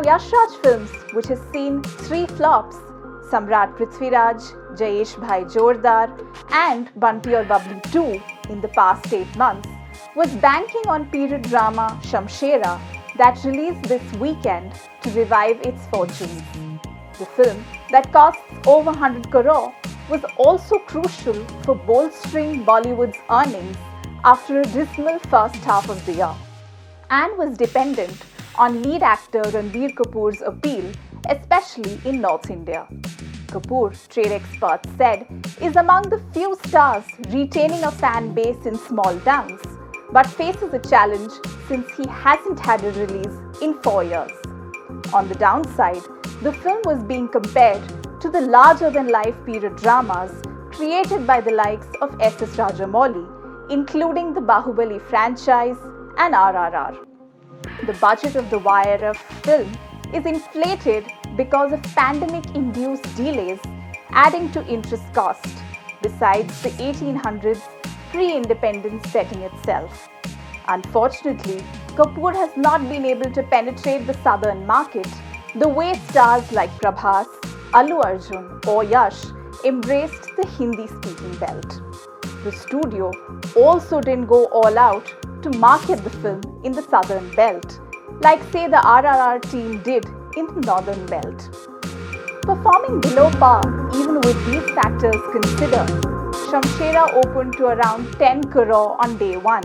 Now, Yashraj Films, which has seen three flops Samrat Prithviraj, Jayeshbhai Jordaar, and Bunty Aur Bubbly 2 in the past eight months, was banking on period drama Shamshera that released this weekend to revive its fortunes. The film, that costs over 100 crore, was also crucial for bolstering Bollywood's earnings after a dismal first half of the year, and was dependent on lead actor Ranbir Kapoor's appeal, especially in North India. Kapoor, trade experts said, is among the few stars retaining a fan base in small towns, but faces a challenge since he hasn't had a release in four years. On the downside, the film was being compared to the larger than life period dramas created by the likes of S.S. Rajamouli, including the Baahubali franchise and RRR. The budget of the YRF film is inflated because of pandemic induced delays, adding to interest cost, besides the 1800s pre independence setting itself. Unfortunately, Kapoor has not been able to penetrate the southern market the way stars like Prabhas, Allu Arjun, or Yash embraced the Hindi speaking belt. The studio also didn't go all out to market the film in the southern belt, like, say, the RRR team did in the northern belt. Performing below par, even with these factors considered, Shamshera opened to around 10 crore on day one,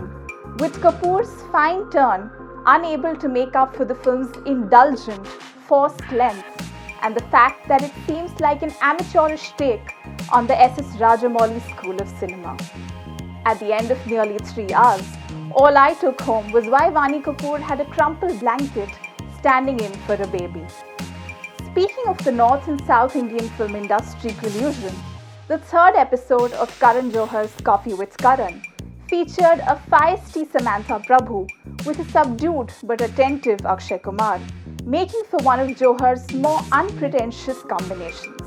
with Kapoor's fine turn unable to make up for the film's indulgent, forced length and the fact that it seems like an amateurish take on the SS Rajamouli School of Cinema. At the end of nearly three hours, all I took home was why Vaani Kapoor had a crumpled blanket standing in for a baby. Speaking of the North and South Indian film industry collusion, the third episode of Karan Johar's Coffee with Karan featured a feisty Samantha Prabhu with a subdued but attentive Akshay Kumar, making for one of Johar's more unpretentious combinations.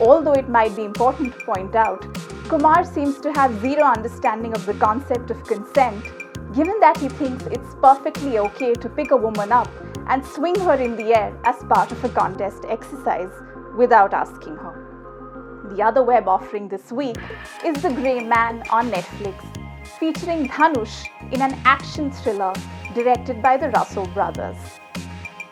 Although it might be important to point out, Kumar seems to have zero understanding of the concept of consent, given that he thinks it's perfectly okay to pick a woman up and swing her in the air as part of a contest exercise without asking her. The other web offering this week is The Grey Man on Netflix, featuring Dhanush in an action thriller directed by the Russo brothers.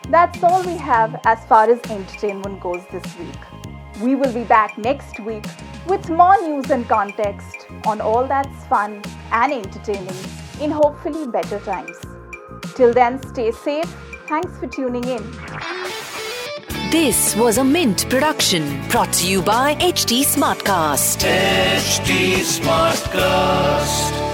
That's all we have as far as entertainment goes this week. We will be back next week with more news and context on all that's fun and entertaining in hopefully better times. Till then, stay safe. Thanks for tuning in. This was a Mint production brought to you by HT Smartcast. HT Smartcast.